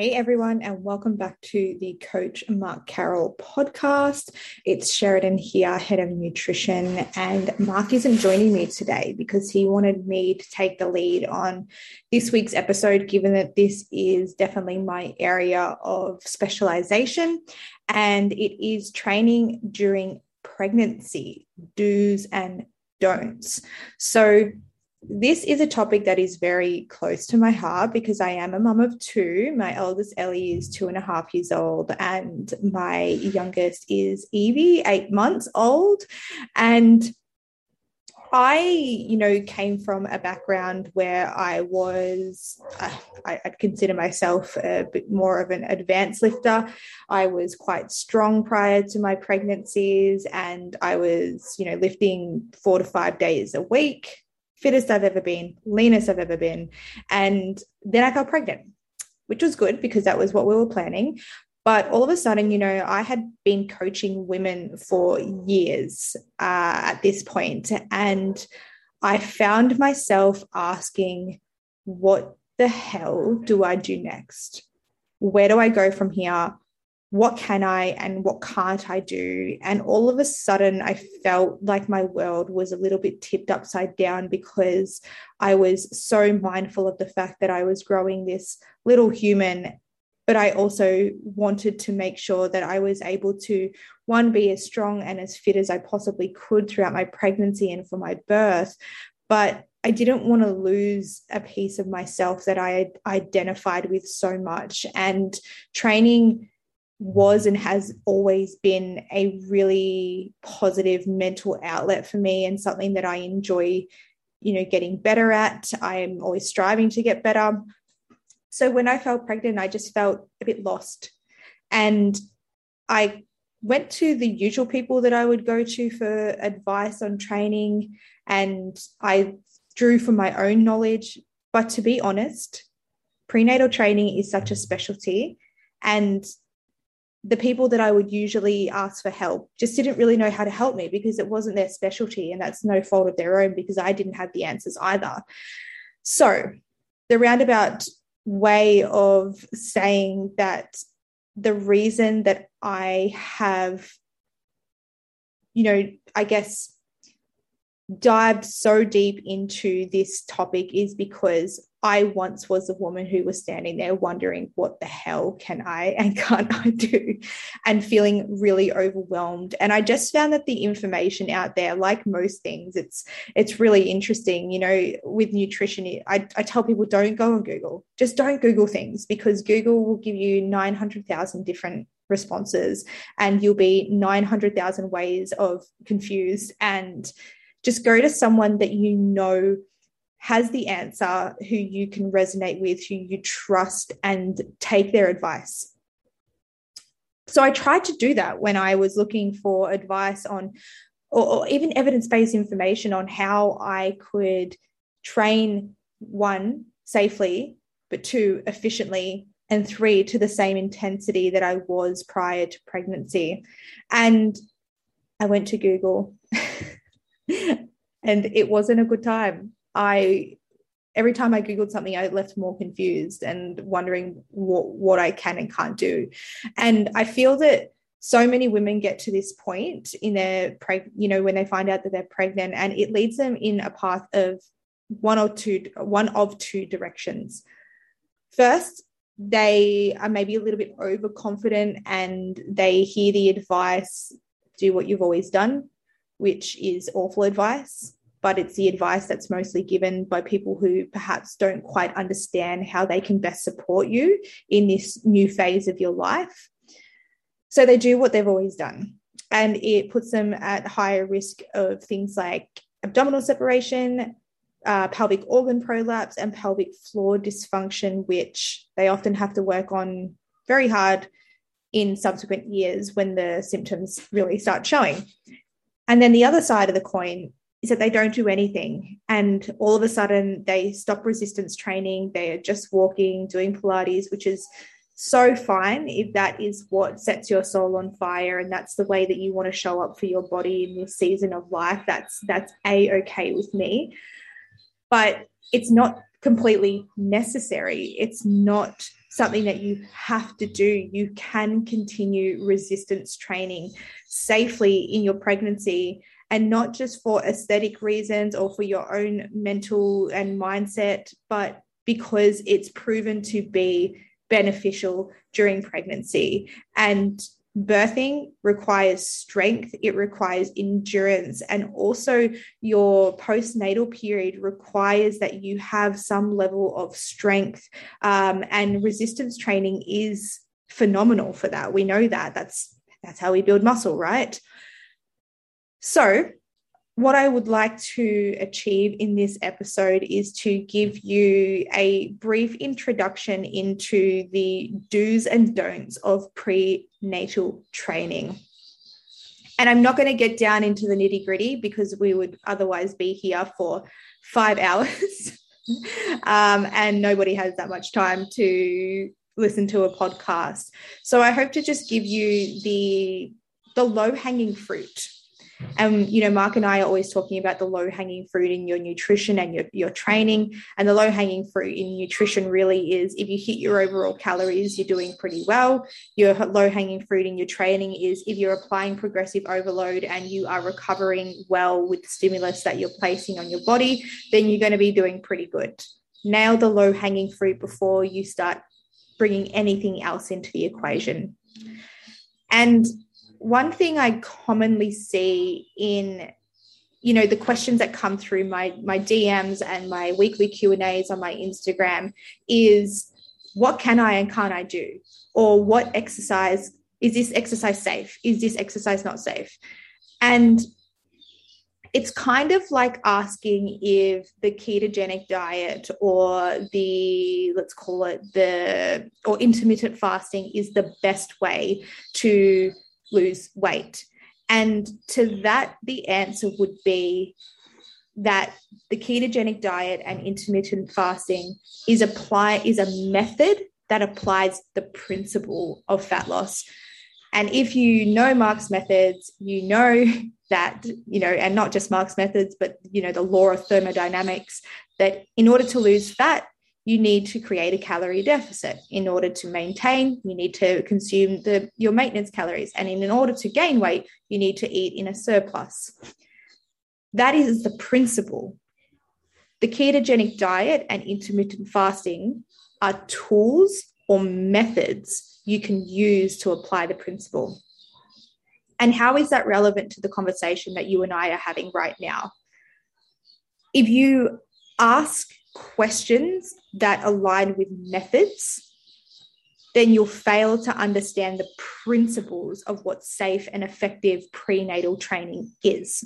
Hey everyone, and welcome back to the Coach Mark Carroll podcast. It's Sheridan here, head of nutrition, and Mark isn't joining me today because he wanted me to take the lead on this week's episode, given that this is definitely my area of specialization and it is training during pregnancy, do's and don'ts. So, this is a topic that is very close to my heart because I am a mum of two. My eldest Ellie is two and a half years old, and my youngest is Evie, eight months old. And I, you know, came from a background where I was, I, would consider myself a bit more of an advanced lifter. I was quite strong prior to my pregnancies, and I was, you know, lifting four to five days a week fittest I've ever been, leanest I've ever been. And then I got pregnant, which was good because that was what we were planning. But all of a sudden, you know, I had been coaching women for years uh, at this point, and I found myself asking, what the hell do I do next? Where do I go from here? What can I and what can't I do? And all of a sudden, I felt like my world was a little bit tipped upside down because I was so mindful of the fact that I was growing this little human. But I also wanted to make sure that I was able to, one, be as strong and as fit as I possibly could throughout my pregnancy and for my birth. But I didn't want to lose a piece of myself that I identified with so much. And training was and has always been a really positive mental outlet for me and something that I enjoy, you know, getting better at. I'm always striving to get better. So when I felt pregnant, I just felt a bit lost. And I went to the usual people that I would go to for advice on training and I drew from my own knowledge. But to be honest, prenatal training is such a specialty and the people that I would usually ask for help just didn't really know how to help me because it wasn't their specialty. And that's no fault of their own because I didn't have the answers either. So, the roundabout way of saying that the reason that I have, you know, I guess dived so deep into this topic is because I once was a woman who was standing there wondering what the hell can I and can't I do? and feeling really overwhelmed. And I just found that the information out there like most things it's it's really interesting. You know with nutrition I, I tell people don't go on Google. Just don't Google things because Google will give you 900,000 different responses and you'll be 900,000 ways of confused. And just go to someone that you know has the answer, who you can resonate with, who you trust, and take their advice. So I tried to do that when I was looking for advice on, or, or even evidence based information on how I could train one safely, but two efficiently, and three to the same intensity that I was prior to pregnancy. And I went to Google and it wasn't a good time. I every time I googled something, I left more confused and wondering what what I can and can't do. And I feel that so many women get to this point in their preg- you know when they find out that they're pregnant and it leads them in a path of one or two one of two directions first they are maybe a little bit overconfident and they hear the advice do what you've always done which is awful advice, but it's the advice that's mostly given by people who perhaps don't quite understand how they can best support you in this new phase of your life. So they do what they've always done, and it puts them at higher risk of things like abdominal separation, uh, pelvic organ prolapse, and pelvic floor dysfunction, which they often have to work on very hard in subsequent years when the symptoms really start showing. And then the other side of the coin is that they don't do anything. And all of a sudden, they stop resistance training. They are just walking, doing Pilates, which is so fine if that is what sets your soul on fire and that's the way that you want to show up for your body in this season of life that's that's a okay with me but it's not completely necessary it's not something that you have to do. You can continue resistance training safely in your pregnancy and not just for aesthetic reasons or for your own mental and mindset, but because it's proven to be beneficial during pregnancy. And birthing requires strength, it requires endurance, and also your postnatal period requires that you have some level of strength. Um, and resistance training is phenomenal for that. We know that. That's that's how we build muscle, right? So, what I would like to achieve in this episode is to give you a brief introduction into the do's and don'ts of prenatal training. And I'm not going to get down into the nitty gritty because we would otherwise be here for five hours. um, and nobody has that much time to listen to a podcast. So I hope to just give you the the low hanging fruit and you know, Mark and I are always talking about the low hanging fruit in your nutrition and your, your training. And the low hanging fruit in nutrition really is if you hit your overall calories, you're doing pretty well. Your low hanging fruit in your training is if you're applying progressive overload and you are recovering well with the stimulus that you're placing on your body, then you're going to be doing pretty good. Nail the low hanging fruit before you start bringing anything else into the equation. And one thing I commonly see in you know the questions that come through my my DMs and my weekly Q and A's on my Instagram is what can I and can't I do, or what exercise is this exercise safe? Is this exercise not safe? And it's kind of like asking if the ketogenic diet or the let's call it the or intermittent fasting is the best way to lose weight. And to that, the answer would be that the ketogenic diet and intermittent fasting is apply is a method that applies the principle of fat loss. And if you know Mark's methods, you know that, you know, and not just Mark's methods, but, you know, the law of thermodynamics, that in order to lose fat, you need to create a calorie deficit. In order to maintain, you need to consume the, your maintenance calories. And in order to gain weight, you need to eat in a surplus. That is the principle. The ketogenic diet and intermittent fasting are tools or methods you can use to apply the principle. And how is that relevant to the conversation that you and I are having right now? If you ask questions that align with methods, then you'll fail to understand the principles of what safe and effective prenatal training is.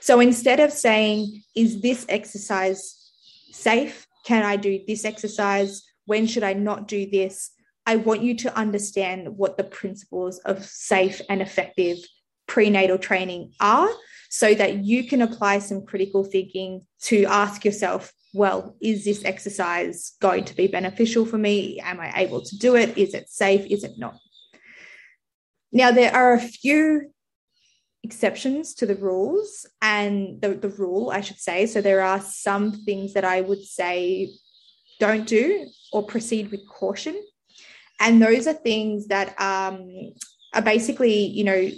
So instead of saying, is this exercise safe? Can I do this exercise? When should I not do this? I want you to understand what the principles of safe and effective prenatal training are so that you can apply some critical thinking to ask yourself well, is this exercise going to be beneficial for me? Am I able to do it? Is it safe? Is it not? Now, there are a few exceptions to the rules and the, the rule, I should say. So, there are some things that I would say don't do or proceed with caution. And those are things that um, are basically, you know,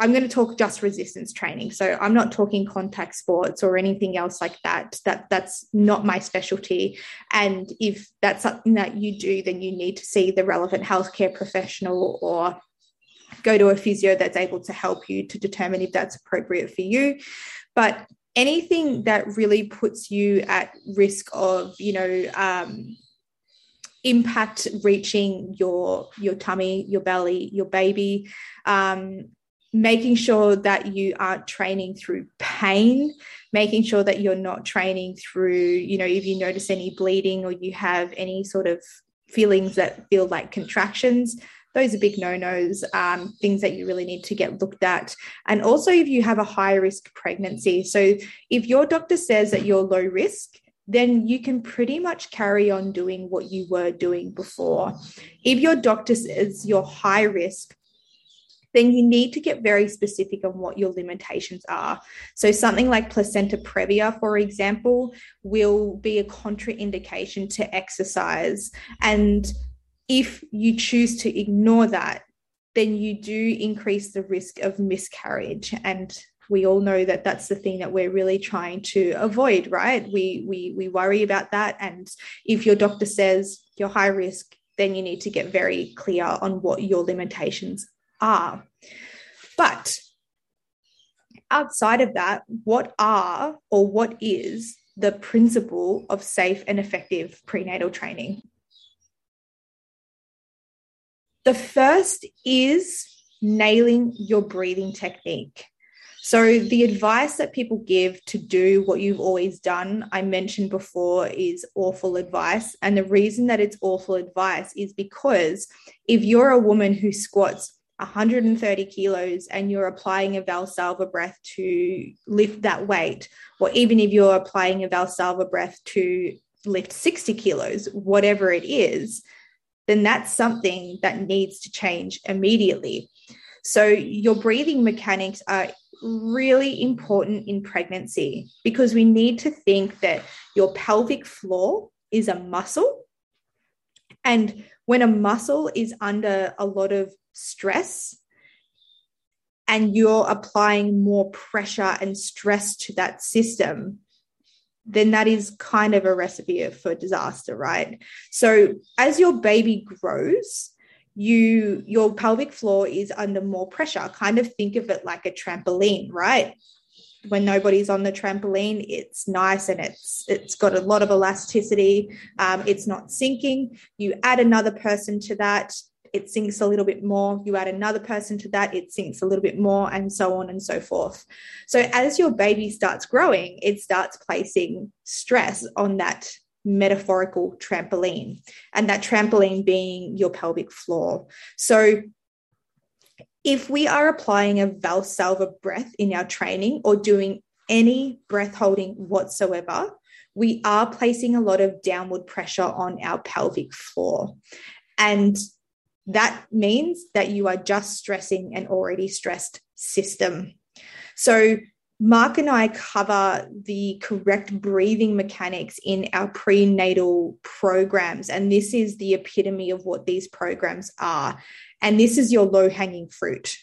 I'm going to talk just resistance training. So I'm not talking contact sports or anything else like that. That that's not my specialty. And if that's something that you do, then you need to see the relevant healthcare professional or go to a physio that's able to help you to determine if that's appropriate for you. But anything that really puts you at risk of, you know, um, impact reaching your your tummy your belly your baby um, making sure that you aren't training through pain making sure that you're not training through you know if you notice any bleeding or you have any sort of feelings that feel like contractions those are big no-nos um, things that you really need to get looked at and also if you have a high risk pregnancy so if your doctor says that you're low risk then you can pretty much carry on doing what you were doing before. If your doctor says you're high risk, then you need to get very specific on what your limitations are. So, something like placenta previa, for example, will be a contraindication to exercise. And if you choose to ignore that, then you do increase the risk of miscarriage and we all know that that's the thing that we're really trying to avoid right we we we worry about that and if your doctor says you're high risk then you need to get very clear on what your limitations are but outside of that what are or what is the principle of safe and effective prenatal training the first is nailing your breathing technique. So, the advice that people give to do what you've always done, I mentioned before, is awful advice. And the reason that it's awful advice is because if you're a woman who squats 130 kilos and you're applying a Valsalva breath to lift that weight, or even if you're applying a Valsalva breath to lift 60 kilos, whatever it is, then that's something that needs to change immediately. So, your breathing mechanics are really important in pregnancy because we need to think that your pelvic floor is a muscle. And when a muscle is under a lot of stress, and you're applying more pressure and stress to that system, then that is kind of a recipe for disaster, right? So as your baby grows, you your pelvic floor is under more pressure. Kind of think of it like a trampoline, right? When nobody's on the trampoline, it's nice and it's it's got a lot of elasticity. Um, it's not sinking. You add another person to that, it sinks a little bit more. You add another person to that, it sinks a little bit more, and so on and so forth. So, as your baby starts growing, it starts placing stress on that metaphorical trampoline, and that trampoline being your pelvic floor. So, if we are applying a Valsalva breath in our training or doing any breath holding whatsoever, we are placing a lot of downward pressure on our pelvic floor. And that means that you are just stressing an already stressed system. So, Mark and I cover the correct breathing mechanics in our prenatal programs. And this is the epitome of what these programs are. And this is your low hanging fruit.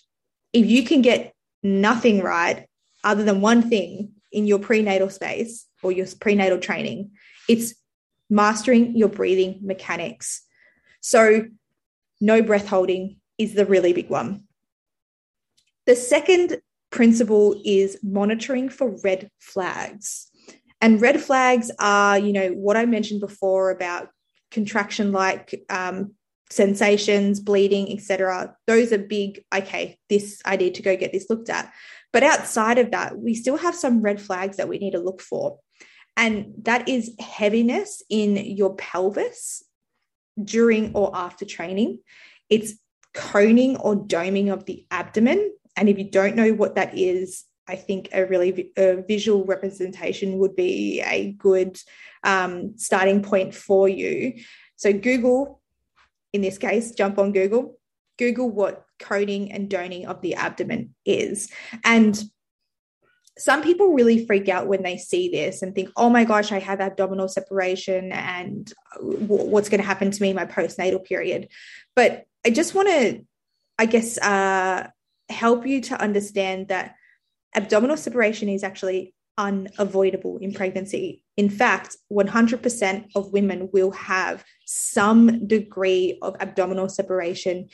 If you can get nothing right other than one thing in your prenatal space or your prenatal training, it's mastering your breathing mechanics. So, no breath holding is the really big one. The second principle is monitoring for red flags. And red flags are, you know, what I mentioned before about contraction like um, sensations, bleeding, etc. Those are big. Okay, this I need to go get this looked at. But outside of that, we still have some red flags that we need to look for. And that is heaviness in your pelvis during or after training. It's coning or doming of the abdomen. And if you don't know what that is, I think a really a visual representation would be a good um, starting point for you. So, Google, in this case, jump on Google, Google what coning and doming of the abdomen is. And some people really freak out when they see this and think, oh my gosh, I have abdominal separation and what's going to happen to me my postnatal period. But I just want to, I guess, uh, help you to understand that abdominal separation is actually unavoidable in pregnancy. In fact, 100% of women will have some degree of abdominal separation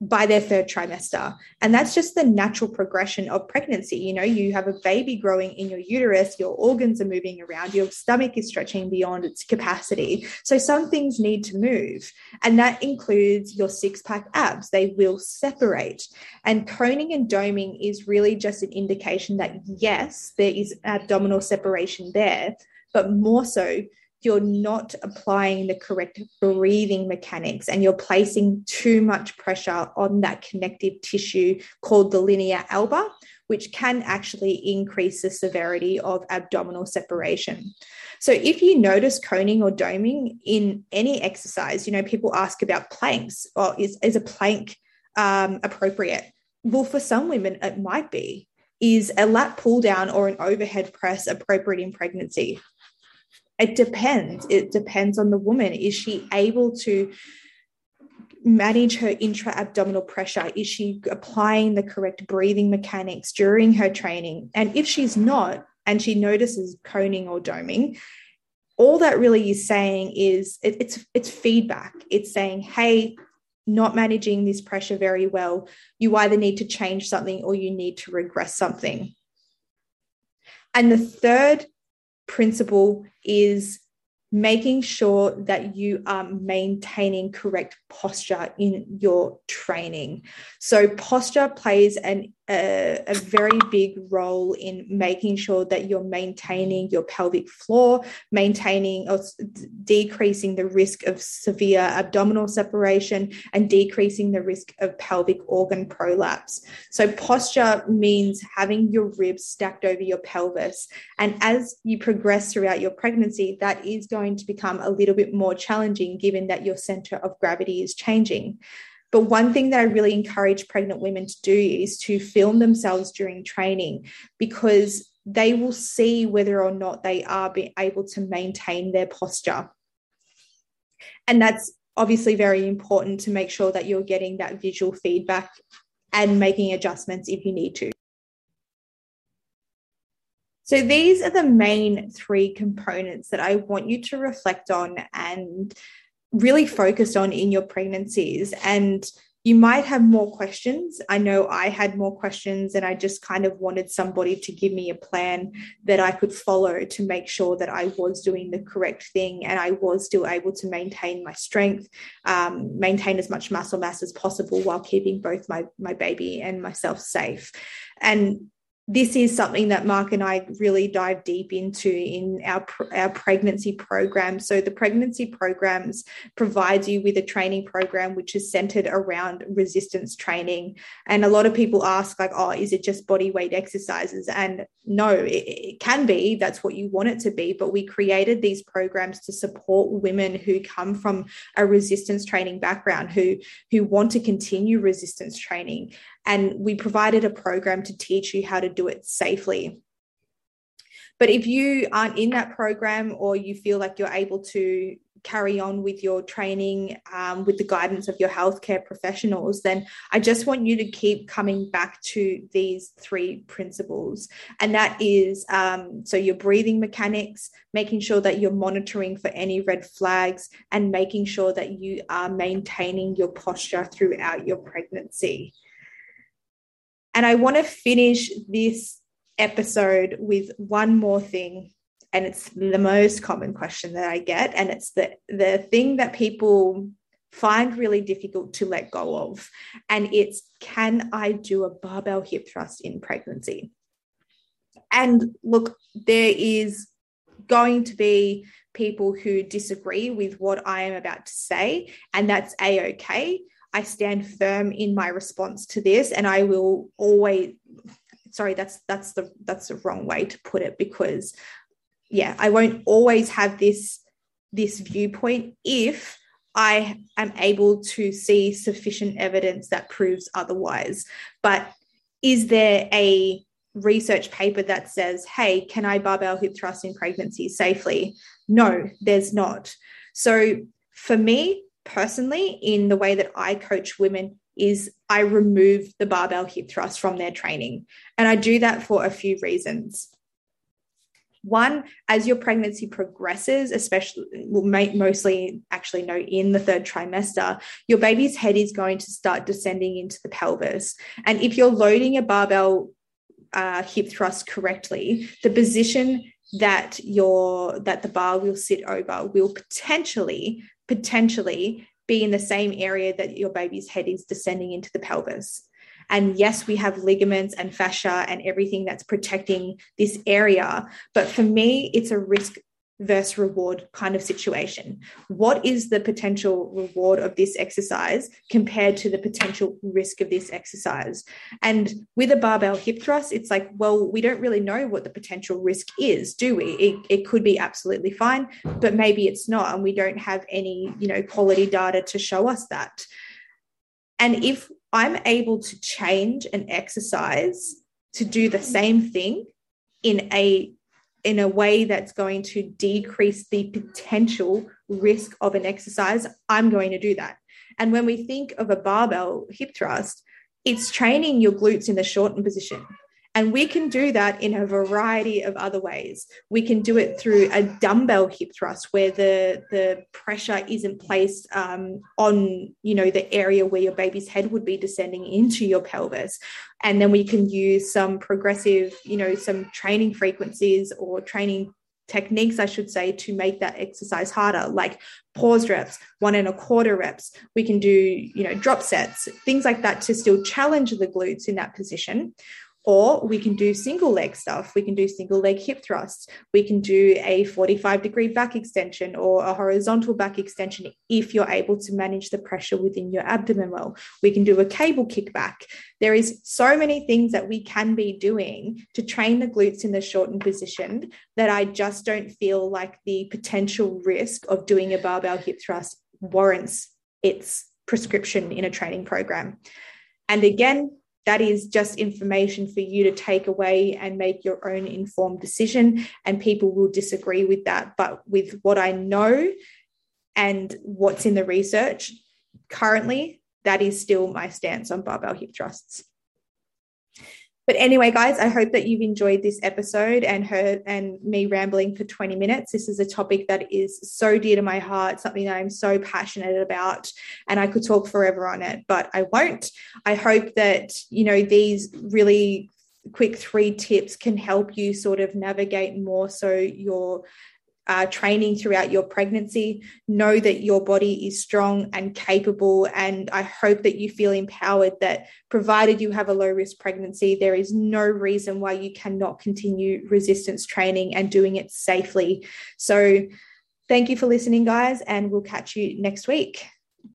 by their third trimester. And that's just the natural progression of pregnancy. You know, you have a baby growing in your uterus, your organs are moving around, your stomach is stretching beyond its capacity. So some things need to move. And that includes your six pack abs, they will separate. And coning and doming is really just an indication that, yes, there is abdominal separation there, but more so, you're not applying the correct breathing mechanics and you're placing too much pressure on that connective tissue called the linea alba, which can actually increase the severity of abdominal separation. So, if you notice coning or doming in any exercise, you know, people ask about planks. Well, is, is a plank um, appropriate? Well, for some women, it might be. Is a lat pull down or an overhead press appropriate in pregnancy? It depends. It depends on the woman. Is she able to manage her intra abdominal pressure? Is she applying the correct breathing mechanics during her training? And if she's not, and she notices coning or doming, all that really is saying is it, it's it's feedback. It's saying, hey, not managing this pressure very well. You either need to change something or you need to regress something. And the third principle is making sure that you are maintaining correct posture in your training. So, posture plays an a, a, very big role in making sure that you're maintaining your pelvic floor, maintaining or decreasing the risk of severe abdominal separation, and decreasing the risk of pelvic organ prolapse. So, posture means having your ribs stacked over your pelvis. And as you progress throughout your pregnancy, that is going to become a little bit more challenging given that your center of gravity is changing. But one thing that I really encourage pregnant women to do is to film themselves during training because they will see whether or not they are able to maintain their posture. And that's obviously very important to make sure that you're getting that visual feedback and making adjustments if you need to. So, these are the main three components that I want you to reflect on and really focused on in your pregnancies and you might have more questions. I know I had more questions, and I just kind of wanted somebody to give me a plan that I could follow to make sure that I was doing the correct thing and I was still able to maintain my strength, um, maintain as much muscle mass as possible while keeping both my, my baby and myself safe. And this is something that Mark and I really dive deep into in our, our pregnancy program. So the pregnancy programs provides you with a training program which is centered around resistance training. And a lot of people ask like, oh, is it just body weight exercises? And no, it, it can be. That's what you want it to be. But we created these programs to support women who come from a resistance training background, who who want to continue resistance training and we provided a program to teach you how to do it safely. But if you aren't in that program or you feel like you're able to carry on with your training um, with the guidance of your healthcare professionals, then I just want you to keep coming back to these three principles. And that is um, so your breathing mechanics, making sure that you're monitoring for any red flags, and making sure that you are maintaining your posture throughout your pregnancy. And I want to finish this episode with one more thing. And it's the most common question that I get. And it's the, the thing that people find really difficult to let go of. And it's can I do a barbell hip thrust in pregnancy? And look, there is going to be people who disagree with what I am about to say, and that's a okay. I stand firm in my response to this and I will always sorry that's that's the that's the wrong way to put it because yeah I won't always have this this viewpoint if I am able to see sufficient evidence that proves otherwise. But is there a research paper that says hey can I barbell hip thrust in pregnancy safely? No there's not. So for me personally in the way that I coach women is I remove the barbell hip thrust from their training. And I do that for a few reasons. One, as your pregnancy progresses, especially well, mostly actually no, in the third trimester, your baby's head is going to start descending into the pelvis. And if you're loading a barbell uh, hip thrust correctly, the position that your that the bar will sit over will potentially potentially be in the same area that your baby's head is descending into the pelvis. And yes, we have ligaments and fascia and everything that's protecting this area. But for me, it's a risk versus reward kind of situation. What is the potential reward of this exercise compared to the potential risk of this exercise? And with a barbell hip thrust, it's like, well, we don't really know what the potential risk is, do we? It, it could be absolutely fine, but maybe it's not. And we don't have any, you know, quality data to show us that. And if I'm able to change an exercise to do the same thing in a in a way that's going to decrease the potential risk of an exercise, I'm going to do that. And when we think of a barbell hip thrust, it's training your glutes in the shortened position. And we can do that in a variety of other ways. We can do it through a dumbbell hip thrust where the, the pressure isn't placed um, on, you know, the area where your baby's head would be descending into your pelvis. And then we can use some progressive, you know, some training frequencies or training techniques, I should say, to make that exercise harder, like pause reps, one and a quarter reps. We can do, you know, drop sets, things like that to still challenge the glutes in that position. Or we can do single leg stuff. We can do single leg hip thrusts. We can do a 45 degree back extension or a horizontal back extension if you're able to manage the pressure within your abdomen well. We can do a cable kickback. There is so many things that we can be doing to train the glutes in the shortened position that I just don't feel like the potential risk of doing a barbell hip thrust warrants its prescription in a training program. And again, that is just information for you to take away and make your own informed decision. And people will disagree with that. But with what I know and what's in the research currently, that is still my stance on barbell hip thrusts. But anyway, guys, I hope that you've enjoyed this episode and heard and me rambling for 20 minutes. This is a topic that is so dear to my heart, something that I'm so passionate about, and I could talk forever on it, but I won't. I hope that, you know, these really quick three tips can help you sort of navigate more so your uh, training throughout your pregnancy. Know that your body is strong and capable. And I hope that you feel empowered that provided you have a low risk pregnancy, there is no reason why you cannot continue resistance training and doing it safely. So, thank you for listening, guys, and we'll catch you next week.